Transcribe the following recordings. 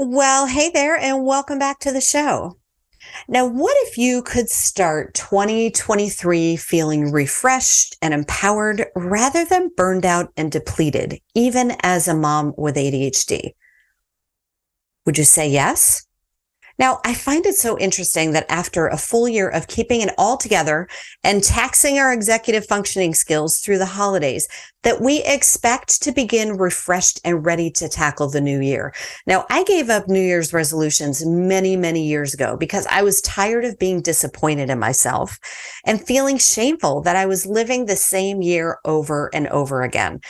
Well, hey there, and welcome back to the show. Now, what if you could start 2023 feeling refreshed and empowered rather than burned out and depleted, even as a mom with ADHD? Would you say yes? Now, I find it so interesting that after a full year of keeping it all together and taxing our executive functioning skills through the holidays, that we expect to begin refreshed and ready to tackle the new year. Now, I gave up New Year's resolutions many, many years ago because I was tired of being disappointed in myself and feeling shameful that I was living the same year over and over again.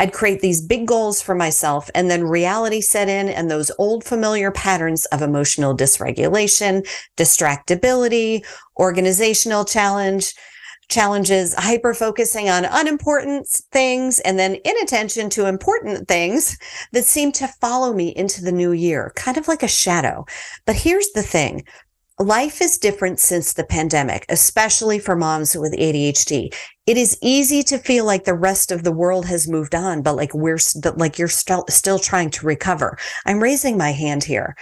I'd create these big goals for myself and then reality set in and those old familiar patterns of emotional dysregulation, distractibility, organizational challenge, challenges, hyper focusing on unimportant things and then inattention to important things that seem to follow me into the new year, kind of like a shadow. But here's the thing. Life is different since the pandemic, especially for moms with ADHD. It is easy to feel like the rest of the world has moved on, but like we're st- like you're st- still trying to recover. I'm raising my hand here.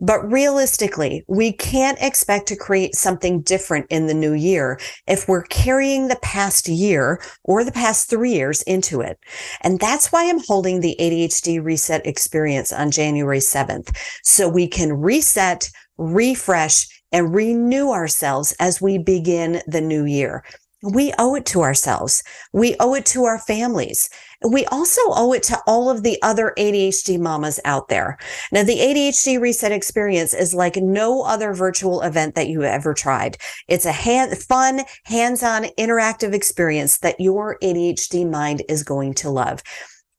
But realistically, we can't expect to create something different in the new year if we're carrying the past year or the past three years into it. And that's why I'm holding the ADHD reset experience on January 7th. So we can reset, refresh, and renew ourselves as we begin the new year. We owe it to ourselves. We owe it to our families. We also owe it to all of the other ADHD mamas out there. Now, the ADHD reset experience is like no other virtual event that you ever tried. It's a hand, fun, hands-on interactive experience that your ADHD mind is going to love.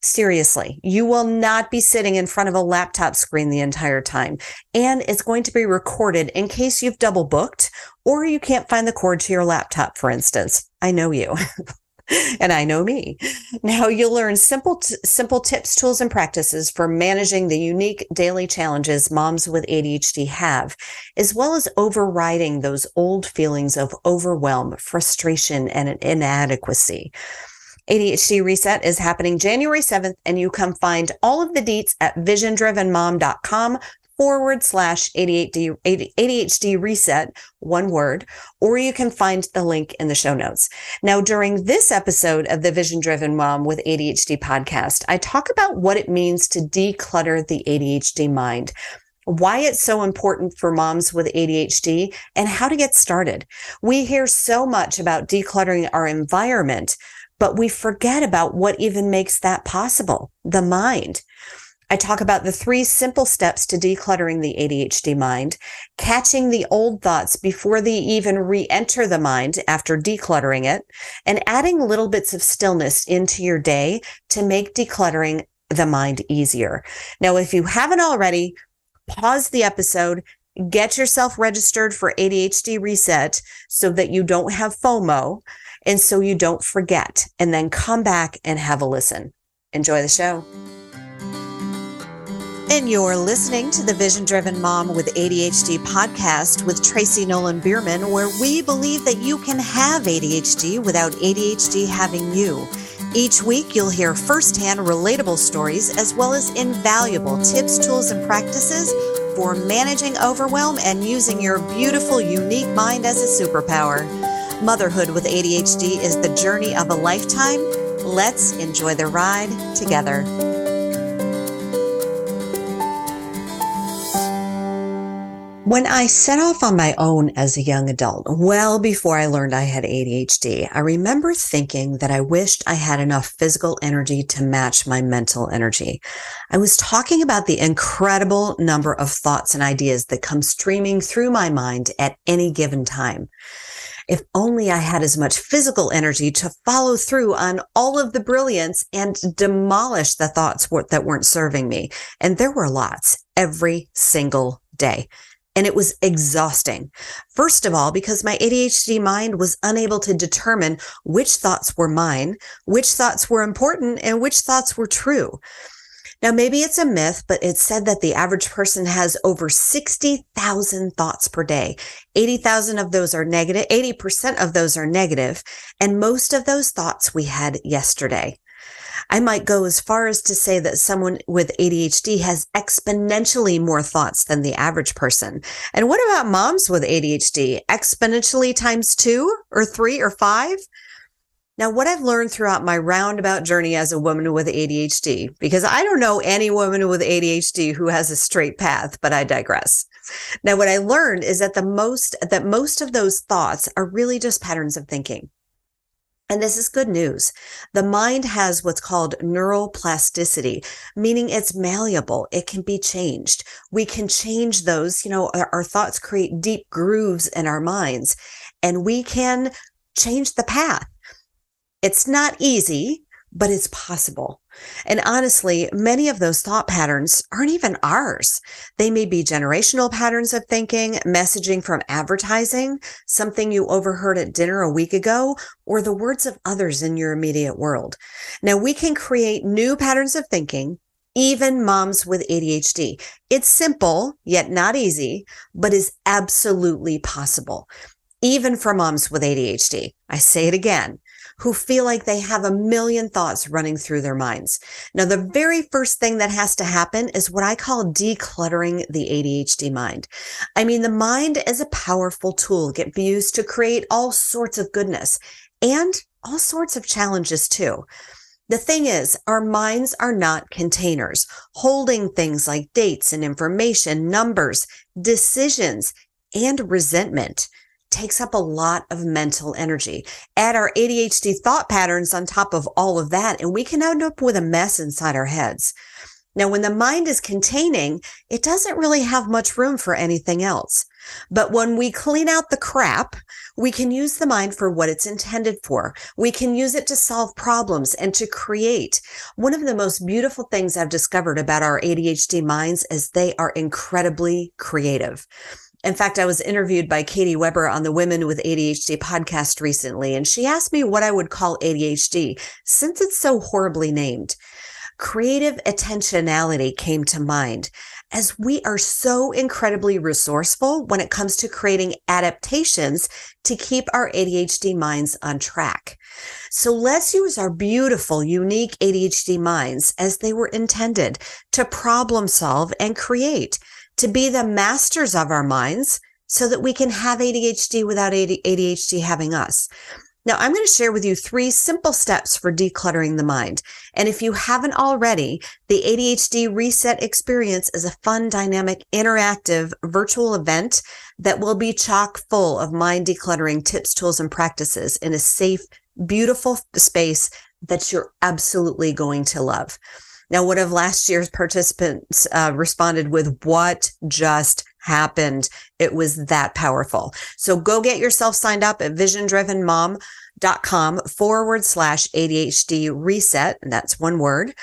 Seriously, you will not be sitting in front of a laptop screen the entire time. And it's going to be recorded in case you've double booked or you can't find the cord to your laptop, for instance. I know you. and I know me. Now you'll learn simple, t- simple tips, tools, and practices for managing the unique daily challenges moms with ADHD have, as well as overriding those old feelings of overwhelm, frustration, and inadequacy. ADHD Reset is happening January 7th, and you can find all of the deets at visiondrivenmom.com forward slash ADHD, ADHD reset, one word, or you can find the link in the show notes. Now, during this episode of the Vision Driven Mom with ADHD podcast, I talk about what it means to declutter the ADHD mind why it's so important for moms with ADHD and how to get started. We hear so much about decluttering our environment, but we forget about what even makes that possible the mind. I talk about the three simple steps to decluttering the ADHD mind, catching the old thoughts before they even re enter the mind after decluttering it, and adding little bits of stillness into your day to make decluttering the mind easier. Now, if you haven't already, pause the episode, get yourself registered for ADHD Reset so that you don't have FOMO and so you don't forget, and then come back and have a listen. Enjoy the show. And you're listening to the Vision Driven Mom with ADHD podcast with Tracy Nolan Bierman, where we believe that you can have ADHD without ADHD having you. Each week, you'll hear firsthand relatable stories as well as invaluable tips, tools, and practices for managing overwhelm and using your beautiful, unique mind as a superpower. Motherhood with ADHD is the journey of a lifetime. Let's enjoy the ride together. When I set off on my own as a young adult, well before I learned I had ADHD, I remember thinking that I wished I had enough physical energy to match my mental energy. I was talking about the incredible number of thoughts and ideas that come streaming through my mind at any given time. If only I had as much physical energy to follow through on all of the brilliance and demolish the thoughts that weren't serving me. And there were lots every single day. And it was exhausting. First of all, because my ADHD mind was unable to determine which thoughts were mine, which thoughts were important, and which thoughts were true. Now, maybe it's a myth, but it's said that the average person has over 60,000 thoughts per day. 80,000 of those are negative, 80% of those are negative, and most of those thoughts we had yesterday. I might go as far as to say that someone with ADHD has exponentially more thoughts than the average person. And what about moms with ADHD? Exponentially times two or three or five? Now, what I've learned throughout my roundabout journey as a woman with ADHD, because I don't know any woman with ADHD who has a straight path, but I digress. Now, what I learned is that the most, that most of those thoughts are really just patterns of thinking. And this is good news. The mind has what's called neural plasticity, meaning it's malleable. It can be changed. We can change those, you know, our, our, thoughts create deep grooves in our minds and we can change the path. It's not easy, but it's possible. And honestly, many of those thought patterns aren't even ours. They may be generational patterns of thinking, messaging from advertising, something you overheard at dinner a week ago, or the words of others in your immediate world. Now we can create new patterns of thinking, even moms with ADHD. It's simple, yet not easy, but is absolutely possible. Even for moms with ADHD. I say it again who feel like they have a million thoughts running through their minds. Now, the very first thing that has to happen is what I call decluttering the ADHD mind. I mean, the mind is a powerful tool, get be used to create all sorts of goodness and all sorts of challenges too. The thing is, our minds are not containers holding things like dates and information, numbers, decisions, and resentment takes up a lot of mental energy. Add our ADHD thought patterns on top of all of that, and we can end up with a mess inside our heads. Now, when the mind is containing, it doesn't really have much room for anything else. But when we clean out the crap, we can use the mind for what it's intended for. We can use it to solve problems and to create. One of the most beautiful things I've discovered about our ADHD minds is they are incredibly creative. In fact, I was interviewed by Katy Weber on the Women with ADHD podcast recently, and she asked me what I would call ADHD since it's so horribly named. Creative attentionality came to mind as we are so incredibly resourceful when it comes to creating adaptations to keep our ADHD minds on track. So let's use our beautiful, unique ADHD minds as they were intended to problem solve and create to be the masters of our minds so that we can have ADHD without ADHD having us. Now, I'm going to share with you three simple steps for decluttering the mind. And if you haven't already, the ADHD Reset Experience is a fun, dynamic, interactive virtual event that will be chock full of mind decluttering tips, tools, and practices in a safe, beautiful space that you're absolutely going to love. Now, one of last year's participants uh, responded with what just happened. It was that powerful. So go get yourself signed up at visiondrivenmom.com forward slash ADHD reset. And That's one word.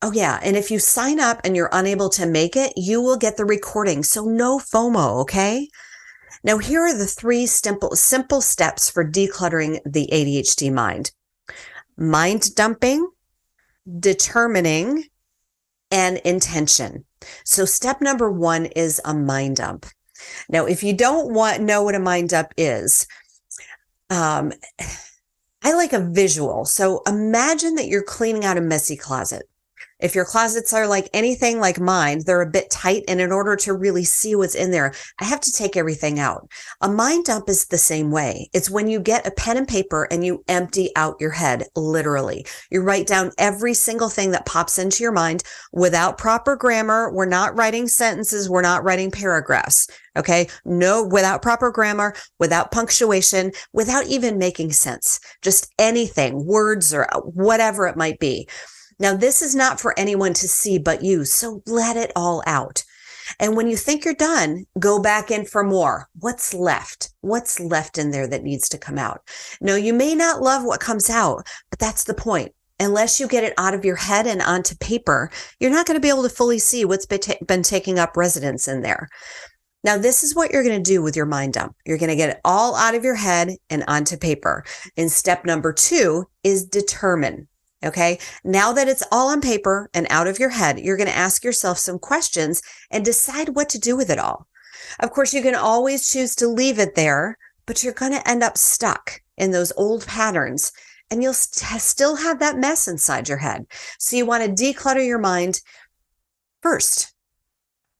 Oh, yeah. And if you sign up and you're unable to make it, you will get the recording. So no FOMO. Okay. Now, here are the three simple, simple steps for decluttering the ADHD mind. Mind dumping, determining, and intention. So step number one is a mind dump. Now, if you don't want know what a mind dump is, um, I like a visual. So imagine that you're cleaning out a messy closet. If your closets are like anything like mine, they're a bit tight. And in order to really see what's in there, I have to take everything out. A mind dump is the same way. It's when you get a pen and paper and you empty out your head, literally. You write down every single thing that pops into your mind without proper grammar. We're not writing sentences. We're not writing paragraphs. Okay. No, without proper grammar, without punctuation, without even making sense. Just anything, words or uh, whatever it might be. Now, this is not for anyone to see but you. So let it all out. And when you think you're done, go back in for more. What's left? What's left in there that needs to come out? No, you may not love what comes out, but that's the point. Unless you get it out of your head and onto paper, you're not going to be able to fully see what's been, ta- been taking up residence in there. Now, this is what you're going to do with your mind dump. You're going to get it all out of your head and onto paper. And step number two is determine. Okay. Now that it's all on paper and out of your head, you're going to ask yourself some questions and decide what to do with it all. Of course, you can always choose to leave it there, but you're going to end up stuck in those old patterns and you'll st- still have that mess inside your head. So you want to declutter your mind first.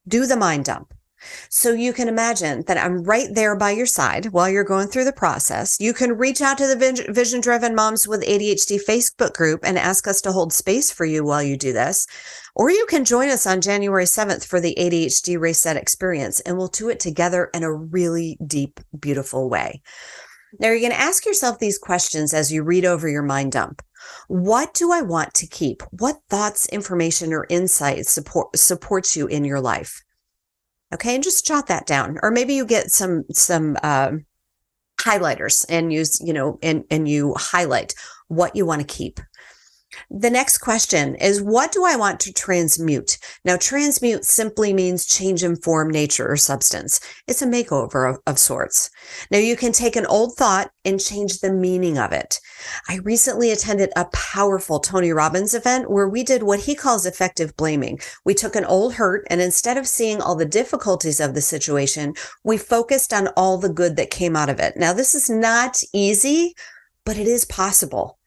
Do the mind dump. So you can imagine that I'm right there by your side while you're going through the process. You can reach out to the Vision Driven Moms with ADHD Facebook group and ask us to hold space for you while you do this. Or you can join us on January 7th for the ADHD Reset experience, and we'll do it together in a really deep, beautiful way. Now, you're going to ask yourself these questions as you read over your mind dump. What do I want to keep? What thoughts, information, or insights support supports you in your life? Okay, and just jot that down. Or maybe you get some some uh, highlighters and use, you know, and and you highlight what you want to keep. The next question is what do I want to transmute? Now, transmute simply means change in form, nature, or substance. It's a makeover of, of, sorts. Now, you can take an old thought and change the meaning of it. I recently attended a powerful Tony Robbins event where we did what he calls effective blaming. We took an old hurt and instead of seeing all the difficulties of the situation, we focused on all the good that came out of it. Now, this is not easy, but it is possible.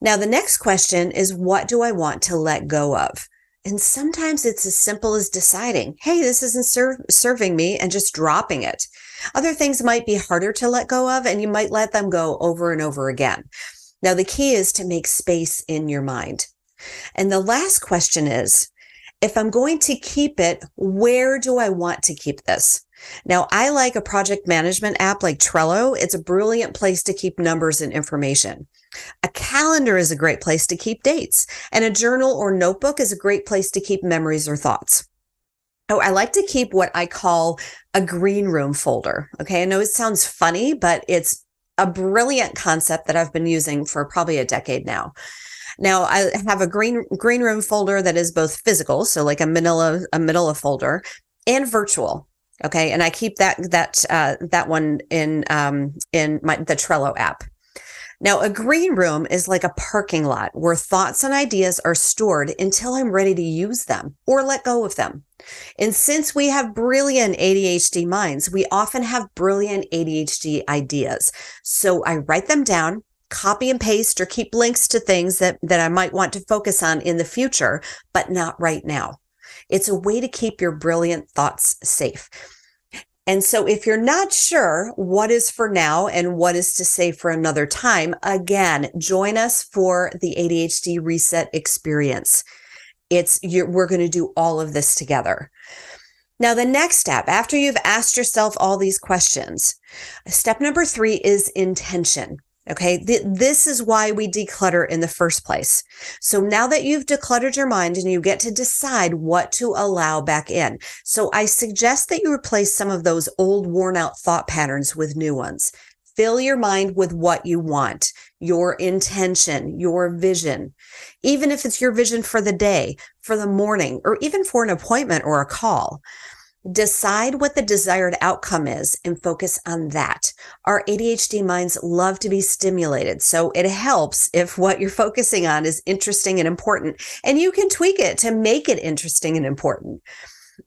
Now, the next question is what do I want to let go of? And sometimes it's as simple as deciding, hey, this isn't ser- serving me and just dropping it. Other things might be harder to let go of, and you might let them go over and over again. Now, the key is to make space in your mind. And the last question is if I'm going to keep it, where do I want to keep this? Now, I like a project management app like Trello. It's a brilliant place to keep numbers and information. A calendar is a great place to keep dates, and a journal or notebook is a great place to keep memories or thoughts. Oh, I like to keep what I call a green room folder. Okay. I know it sounds funny, but it's a brilliant concept that I've been using for probably a decade now. Now I have a green green room folder that is both physical, so like a manila a manila folder, and virtual. Okay, and I keep that that uh, that one in um, in my the Trello app. Now, a green room is like a parking lot where thoughts and ideas are stored until I'm ready to use them or let go of them. And since we have brilliant ADHD minds, we often have brilliant ADHD ideas. So I write them down, copy and paste, or keep links to things that, that I might want to focus on in the future, but not right now. It's a way to keep your brilliant thoughts safe. And so if you're not sure what is for now and what is to say for another time, again, join us for the ADHD reset experience. It's we're going to do all of this together. Now, the next step, after you've asked yourself all these questions, step number three is intention. Okay. Th- this is why we declutter in the first place. So now that you've decluttered your mind and you get to decide what to allow back in. So I suggest that you replace some of those old worn out thought patterns with new ones. Fill your mind with what you want, your intention, your vision. Even if it's your vision for the day, for the morning, or even for an appointment or a call. Decide what the desired outcome is and focus on that. Our ADHD minds love to be stimulated. So it helps if what you're focusing on is interesting and important, and you can tweak it to make it interesting and important.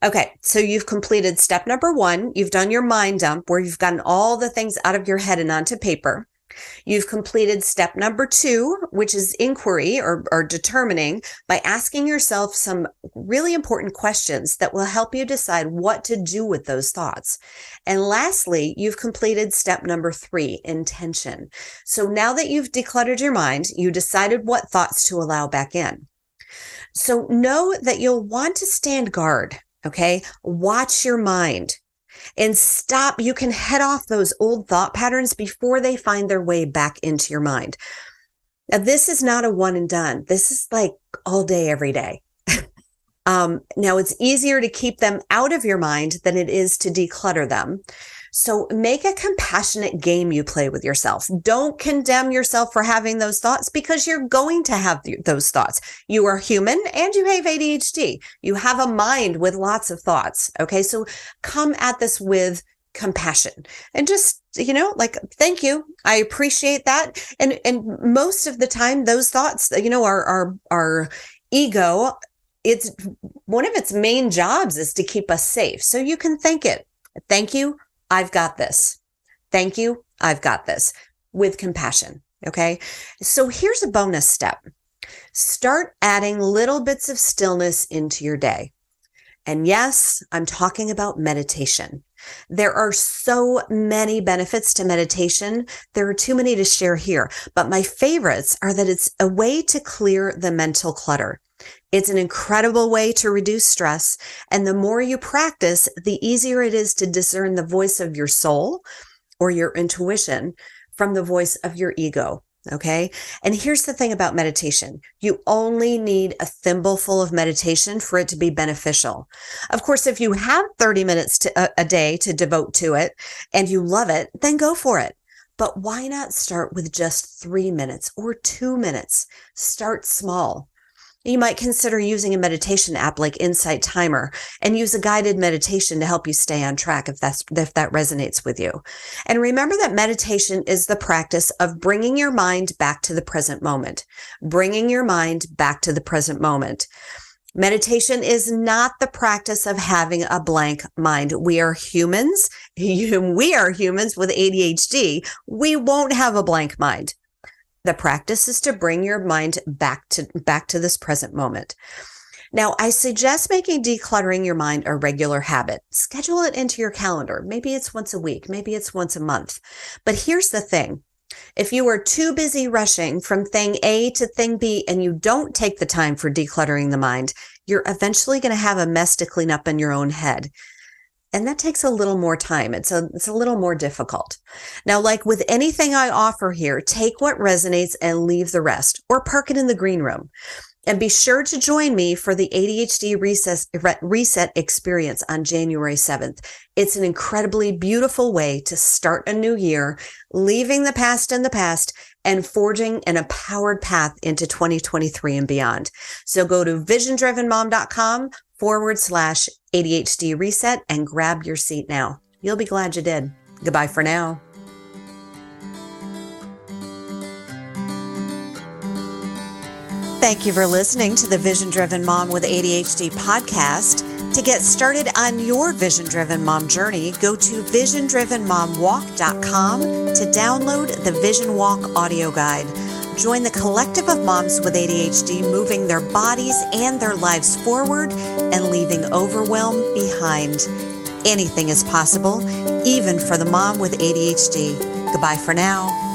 Okay, so you've completed step number one. You've done your mind dump where you've gotten all the things out of your head and onto paper. You've completed step number two, which is inquiry or, or determining by asking yourself some really important questions that will help you decide what to do with those thoughts. And lastly, you've completed step number three, intention. So now that you've decluttered your mind, you decided what thoughts to allow back in. So know that you'll want to stand guard. Okay. Watch your mind and stop. You can head off those old thought patterns before they find their way back into your mind. Now, this is not a one and done. This is like all day, every day. um, now, it's easier to keep them out of your mind than it is to declutter them. So make a compassionate game you play with yourself. Don't condemn yourself for having those thoughts because you're going to have those thoughts. You are human and you have ADHD. You have a mind with lots of thoughts. Okay. So come at this with compassion and just you know like thank you i appreciate that and and most of the time those thoughts you know our our our ego it's one of its main jobs is to keep us safe so you can thank it thank you I've got this. Thank you. I've got this with compassion. Okay. So here's a bonus step start adding little bits of stillness into your day. And yes, I'm talking about meditation. There are so many benefits to meditation. There are too many to share here, but my favorites are that it's a way to clear the mental clutter. It's an incredible way to reduce stress. And the more you practice, the easier it is to discern the voice of your soul or your intuition from the voice of your ego. Okay. And here's the thing about meditation. You only need a thimbleful of meditation for it to be beneficial. Of course, if you have 30 minutes to, a, a day to devote to it and you love it, then go for it. But why not start with just three minutes or two minutes? Start small. You might consider using a meditation app like Insight Timer and use a guided meditation to help you stay on track if that's if that resonates with you. And remember that meditation is the practice of bringing your mind back to the present moment. Bringing your mind back to the present moment. Meditation is not the practice of having a blank mind. We are humans. We are humans with ADHD. We won't have a blank mind. The practice is to bring your mind back to back to this present moment. Now, I suggest making decluttering your mind a regular habit. Schedule it into your calendar. Maybe it's once a week, maybe it's once a month. But here's the thing. If you are too busy rushing from thing A to thing B and you don't take the time for decluttering the mind, you're eventually going to have a mess to clean up in your own head. And that takes a little more time. It's a, it's a little more difficult. Now, like with anything I offer here, take what resonates and leave the rest or park it in the green room. And be sure to join me for the ADHD reset experience on January 7th. It's an incredibly beautiful way to start a new year, leaving the past in the past and forging an empowered path into 2023 and beyond. So go to visiondrivenmom.com forward slash ADHD reset and grab your seat now. You'll be glad you did. Goodbye for now. Thank you for listening to the Vision Driven Mom with ADHD podcast. To get started on your vision driven mom journey, go to visiondrivenmomwalk.com to download the Vision Walk audio guide. Join the collective of moms with ADHD moving their bodies and their lives forward and leaving overwhelm behind. Anything is possible, even for the mom with ADHD. Goodbye for now.